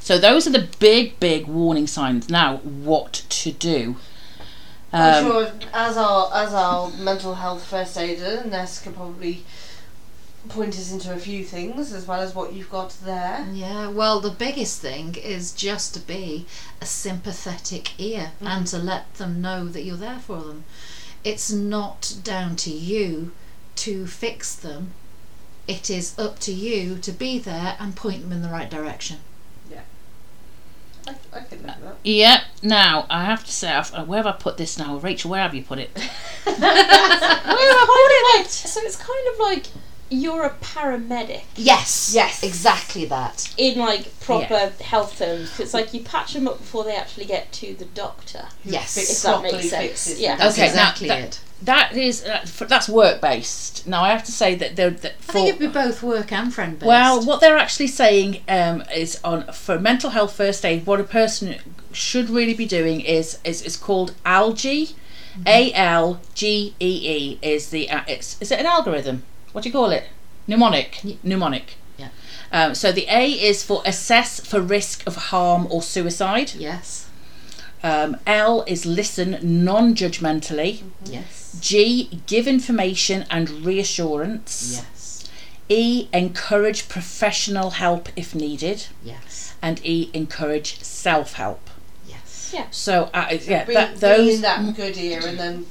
So those are the big, big warning signs. Now, what to do? I'm Um, sure as our as our mental health first aider, Ness could probably point us into a few things as well as what you've got there. Yeah, well, the biggest thing is just to be a sympathetic ear and to let them know that you're there for them. It's not down to you to fix them, it is up to you to be there and point them in the right direction. I, I could live that. Yeah. Now I have to say, I've, uh, where have I put this now, Rachel? Where have you put it? Where have I put it? So it's kind of like you're a paramedic Yes, Yes. exactly that. in like proper health terms. It's like you patch them up before they actually get to the doctor. Yes. If that makes sense, fixes yeah. That's Okay, now exactly that- it. That is uh, that's work based. Now I have to say that they're that I think it'd be both work and friend based. well, what they're actually saying um, is on for mental health first aid. What a person should really be doing is is, is called algae. A L G E E is the uh, it's is it an algorithm? What do you call it? Mnemonic. Ye- Mnemonic. Yeah. Um, so the A is for assess for risk of harm or suicide. yes, Um, L is listen non-judgmentally. yes, G give information and reassurance. yes, E encourage professional help if needed, yes, and E encourage self-help. yes. Yeah. So uh, yeah, Bring, that, bring those in that good ear and then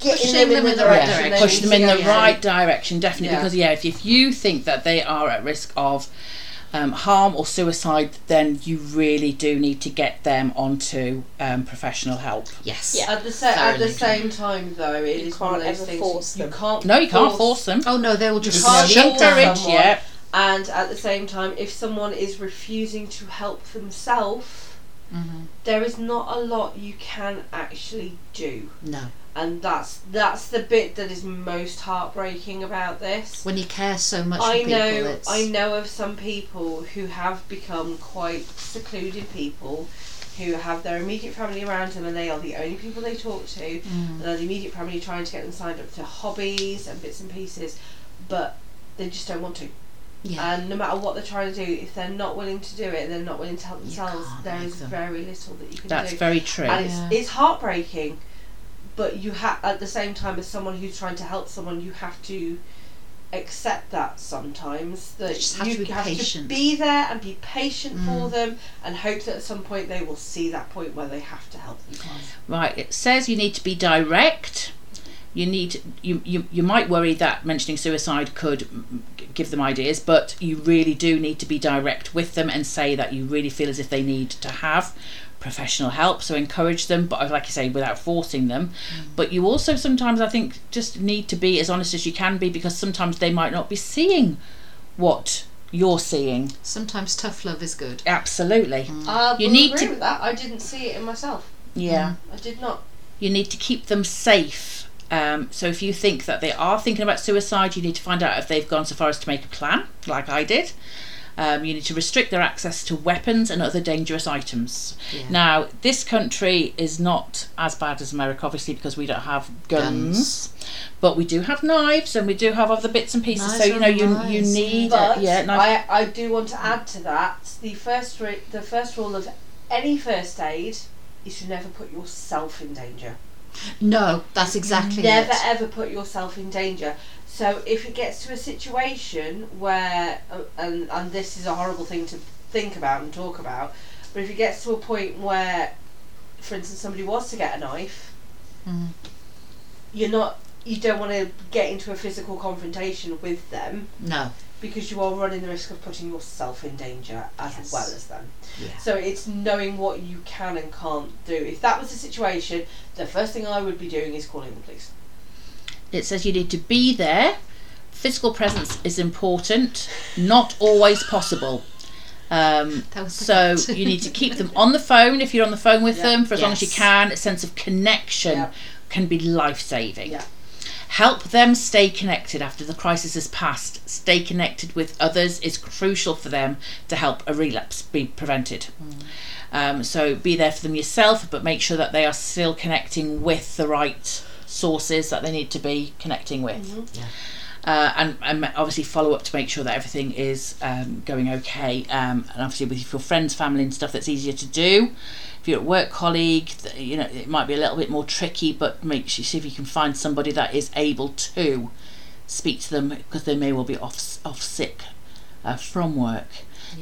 Pushing getting them in the right direction. they push them in the right direction, definitely. Yeah. Because yeah, if, if you think that they are at risk of um, harm or suicide, then you really do need to get them onto um, professional help. Yes. Yeah. At the sa- at the same time, though, it You is one of can't those ever things force you them. can't. No, you can't force them. Oh no, they will just can't shut force down. encourage, yeah. And at the same time, if someone is refusing to help themselves, Mhm. there is not a lot you can actually do. No, And that's that's the bit that is most heartbreaking about this. when you care so much I for people, know it's I know of some people who have become quite secluded people who have their immediate family around them and they are the only people they talk to Mm. and the immediate family trying to get them signed up to hobbies and bits and pieces but they just don't want to yeah. and no matter what they're trying to do if they're not willing to do it they're not willing to help themselves can't there make is them. very little that you can That's do That's very true. and it's, it's heartbreaking but you have at the same time as someone who's trying to help someone you have to accept that sometimes that You just have you to be have patient. to be there and be patient for Mm. them and hope that at some point they will see that point where they have to help themselves Right, it says you need to be direct. You need you, you you might worry that mentioning suicide could give them ideas, but you really do need to be direct with them and say that you really feel as if they need to have professional help. So encourage them, but like I say, without forcing them. But you also sometimes I think just need to be as honest as you can be because sometimes they might not be seeing what you're seeing. Sometimes tough love is good. Absolutely. I You need agree to- with that I didn't see it in myself Yeah. I did not you need to keep them safe. Um, so if you think that they are thinking about suicide, you need to find out if they've gone so far as to make a plan, like I did. Um, you need to restrict their access to weapons and other dangerous items. Yeah. Now, this country is not as bad as America, obviously, because we don't have guns, Guns. but we do have knives and we do have other bits and pieces. so you know, you nice, you need But uh, yeah, knife. I, I do want to add to that the first the first rule of any first aid is to never put yourself in danger. No, that's exactly never it. ever put yourself in danger. So if it gets to a situation where uh, and and this is a horrible thing to think about and talk about, but if it gets to a point where, for instance, somebody was to get a knife, Mm. you're not you don't want to get into a physical confrontation with them No. because you are running the risk of putting yourself in danger as Yes. well as them. Yeah. So it's knowing what you can and can't do. If that was the situation, the first thing I would be doing is calling the police. It says you need to be there Physical presence is important, not always possible. Um, That was the so you need to keep them on the phone if you're on the phone with Yeah. them for as long as you can. A sense of connection Yeah. can be life saving. Yeah. Help them stay connected after the crisis has passed. Stay connected with others is crucial for them to help a relapse be prevented. Um, so be there for them yourself, but make sure that they are still connecting with the right sources that they need to be connecting with. Yeah. Uh, and, and obviously follow up to make sure that everything is um, going okay. Um, and obviously with your friends, family, and stuff, that's easier to do. If you're a work colleague, you know it might be a little bit more tricky, but make sure see if you can find somebody that is able to speak to them because they may well be off off sick uh, from work.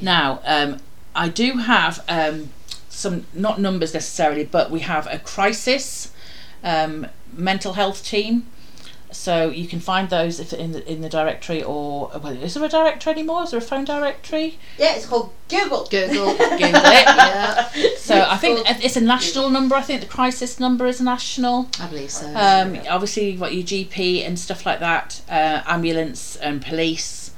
Now, um, I do have um, some not numbers necessarily, but we have a crisis um, mental health team. So you can find those if in the in the directory or well, is there a directory anymore? Is there a phone directory? Yeah, it's called Google. Google. Google it. yeah, So I think it's a national number. I think the crisis number is national. I believe so. Um, obviously, you've got your GP and stuff like that, uh, ambulance and police.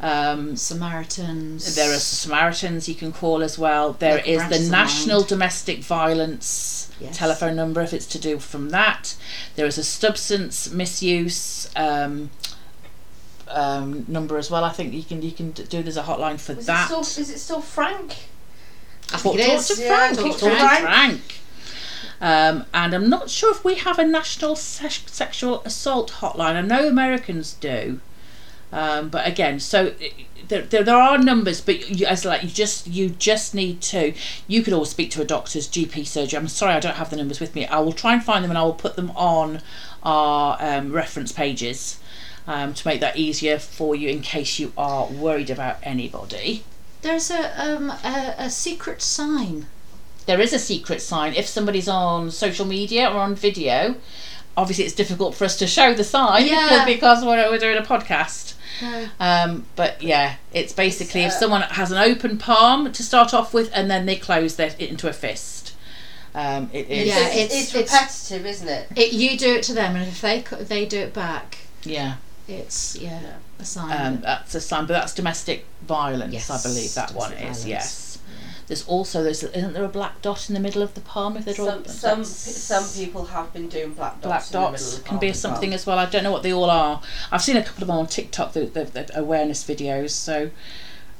Um, Samaritans. there are Samaritans you can call as well. There Local is the National Domestic Violence Yes. telephone number if it's to do from that. There is a substance misuse um, um, number as well. I think you can you can do. There's a hotline for Is it still, is it still Frank? I Talk, think it talk is. to Yeah, Frank. talk talk to Frank. Frank. Um, and I'm not sure if we have a national se- sexual assault hotline. I know Americans do, um, but again, so there, there, there are numbers, but you, as like you just you just need to. You could always speak to a doctor's GP surgery. I'm sorry, I don't have the numbers with me. I will try and find them and I will put them on our um, reference pages um, to make that easier for you in case you are worried about anybody. There's a um a, a secret sign. there is a secret sign if somebody's on social media or on video obviously it's difficult for us to show the sign Yeah. because we're, we're doing a podcast No. um, but yeah it's basically if uh, someone has an open palm to start off with and then they close their, it into a fist um, it is Yeah, it's, it's- it's, it's- repetitive, isn't it? It, you do it to them, and if they they do it back, yeah it's yeah, Yeah. a sign. um, that's a sign but that's domestic violence Yes, I believe that one is violence. yes there's also there's isn't there a black dot in the middle of the palm if they draw Some some some people have been doing black dots. black in the middle dots of the can be something well. as well. I don't know what they all are. I've seen a couple of them on TikTok, the, the, the awareness videos. So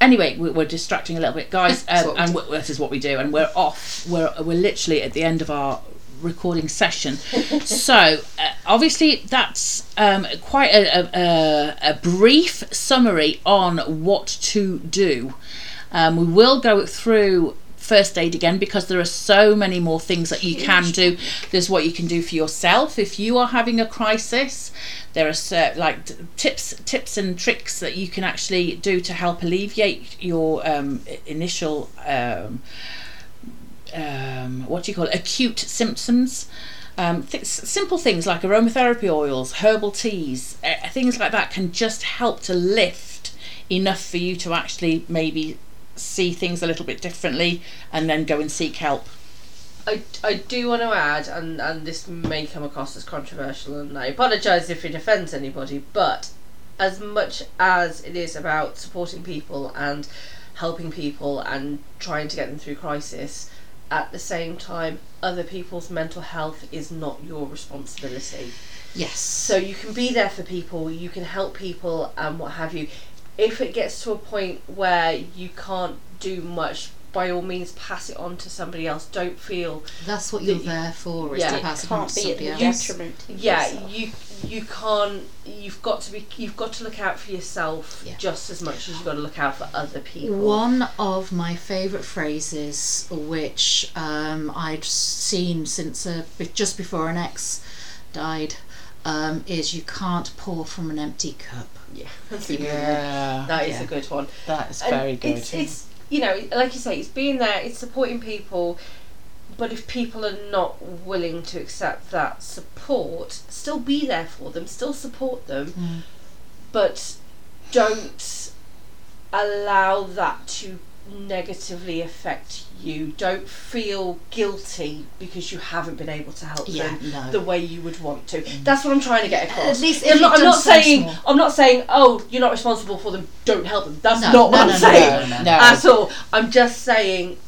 anyway, we're, we're distracting a little bit, guys, um, and this is what we do. And we're off. We're we're literally at the end of our recording session. so uh, obviously that's um, quite a, a, a brief summary on what to do. Um, we will go through first aid again because there are so many more things that you can do. There's what you can do for yourself if you are having a crisis. There are like tips, tips and tricks that you can actually do to help alleviate your um, initial um, um, what do you call it? Acute symptoms. Um, th- simple things like aromatherapy oils, herbal teas, uh, things like that can just help to lift enough for you to actually maybe see things a little bit differently and then go and seek help. I, I do want to add, and, and this may come across as controversial, and I apologise if it offends anybody, but as much as it is about supporting people and helping people and trying to get them through crisis, at the same time, other people's mental health is not your responsibility. yes. So you can be there for people, you can help people, and what have you. If it gets to a point where you can't do much, by all means, pass it on to somebody else. Don't feel That's what you're the- there for. Is yeah, to pass it on can't to be at somebody else. detriment. of yeah yourself. you you can't you've got to be you've got to look out for yourself Yeah. just as much as you've got to look out for other people One of my favourite phrases, which um, I'd seen since uh, be- just before an ex died, um, is "You can't pour from an empty cup." Yeah that's a good one. That is Yeah. a good one that is And very good. it's, it's you know like you say it's being there it's supporting people but if people are not willing to accept that support still be there for them still support them Mm. but don't allow that to negatively affect you. Don't feel guilty because you haven't been able to help Yeah, them no. the way you would want to. That's what I'm trying to get across. At least I'm not, I'm not saying small- I'm not saying oh you're not responsible for them. Don't help them. That's No, not what no, I'm no, no, saying at all. I'm just saying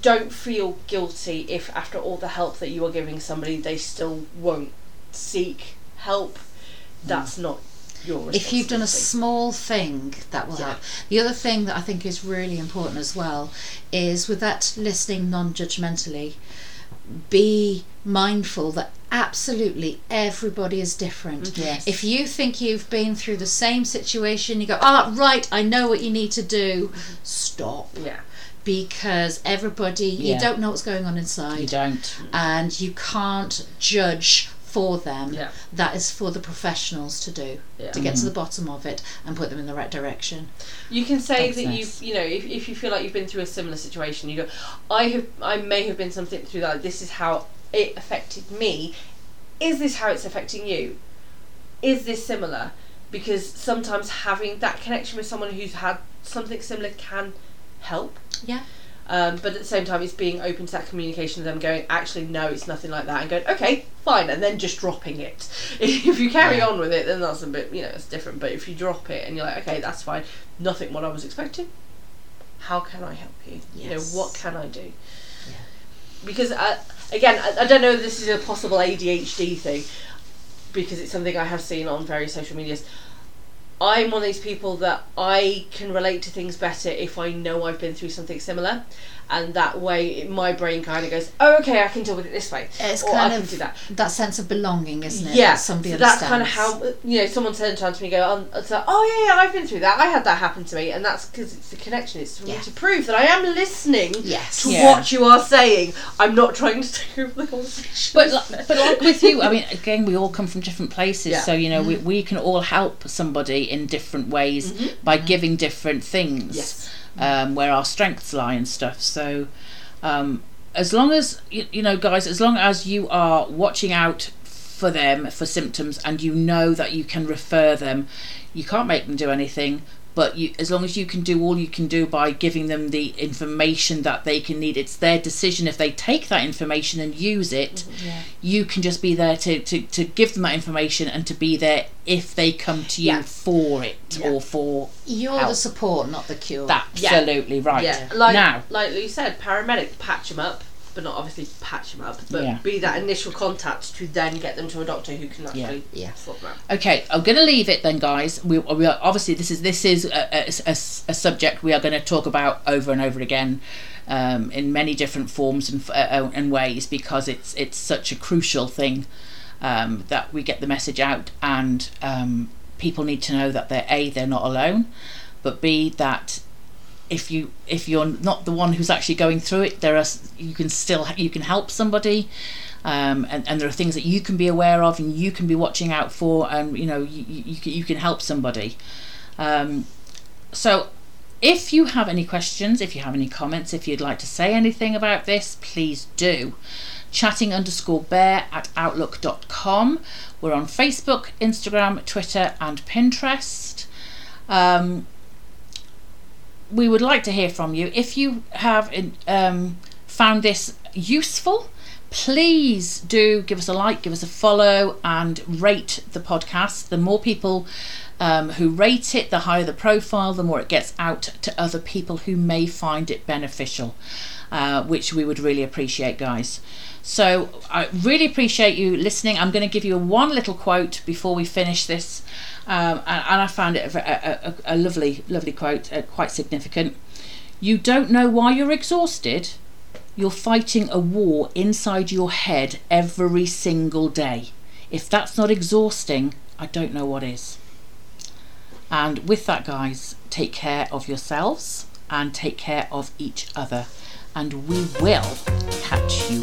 don't feel guilty if after all the help that you are giving somebody they still won't seek help. That's not your if you've done a small thing that will Yeah. help the other thing that i think is really important as well is with that listening non-judgmentally be mindful that absolutely everybody is different Yes. if you think you've been through the same situation you go ah right i know what you need to do stop yeah. because everybody Yeah. you don't know what's going on inside You don't. and you can't judge for them Yeah. that is for the professionals to do Yeah. to get to mm-hmm. the bottom of it and put them in the right direction You can say That's that nice. you've, you know, if, if you feel like you've been through a similar situation, you go, I have, I may have been something through that. This is how it affected me. Is this how it's affecting you? Is this similar? Because sometimes having that connection with someone who's had something similar can help. yeah Um, but at the same time, it's being open to that communication them, going, actually, no, it's nothing like that, and going, okay, fine, and then just dropping it. if you carry Yeah. on with it, then that's a bit, you know, it's different. But if you drop it and you're like, okay, that's fine, nothing what I was expecting, how can I help you? You know, what can I do? Because, uh, again, I, I don't know if this is a possible ADHD thing, because it's something I have seen on various social medias. I'm one of these people that I can relate to things better if I know I've been through something similar, and that way it- my brain kind of goes, "Oh, okay, I can deal with it this way." it's or I kind can of do that. that sense of belonging isn't it Yeah, that somebody so that's kind of how you know someone turned around to me and go, it's "Oh yeah, yeah, I've been through that. I had that happen to me," and that's because it's the connection. It's for Yeah. me to prove that I am listening yes to Yeah. what you are saying. I'm not trying to take over the conversation. But li- but like with you, I mean, again, we all come from different places, Yeah. so you know we, we can all help somebody in different ways Mhm. by giving different things. yes, um, where our strengths lie and stuff. So, um, as long as you, you know, guys, as long as you are watching out for them for symptoms and you know that you can refer them, you can't make them do anything. But you, as long as you can do all you can do by giving them the information that they can need, it's their decision if they take that information and use it. Mm-hmm. yeah You can just be there to, to, to give them that information and to be there if they come to you Yeah. for it Yeah. or for you're the support not the cure absolutely right. yeah. Like now, like Lou said, paramedic patch them up, but not obviously patch them up, but Yeah. be that initial contact to then get them to a doctor who can actually Yeah. sort them out. Okay, I'm going to leave it then, guys. We, we are, obviously this is this is a, a, a, a subject we are going to talk about over and over again um, in many different forms and, uh, and ways because it's it's such a crucial thing um, that we get the message out and um, people need to know that they're a they're not alone, but b that if you if you're not the one who's actually going through it, there are you can still you can help somebody um, and, and there are things that you can be aware of and you can be watching out for and you know you, you, you, can, help somebody. Um, so if you have any questions if you have any comments if you'd like to say anything about this please do. Chatting underscore bear at outlook.com we're on facebook instagram twitter and pinterest. Um, we would like to hear from you if you have um, found this useful please do give us a like, give us a follow, and rate the podcast. The more people um, who rate it, the higher the profile, the more it gets out to other people who may find it beneficial, uh, which we would really appreciate, guys. So I really appreciate you listening. I'm going to give you one little quote before we finish this, um, and, and I found it a, a, a, lovely, lovely quote, uh, quite significant. You don't know why you're exhausted you're fighting a war inside your head every single day. If that's not exhausting, I don't know what is. And with that, guys, take care of yourselves and take care of each other. And we will catch you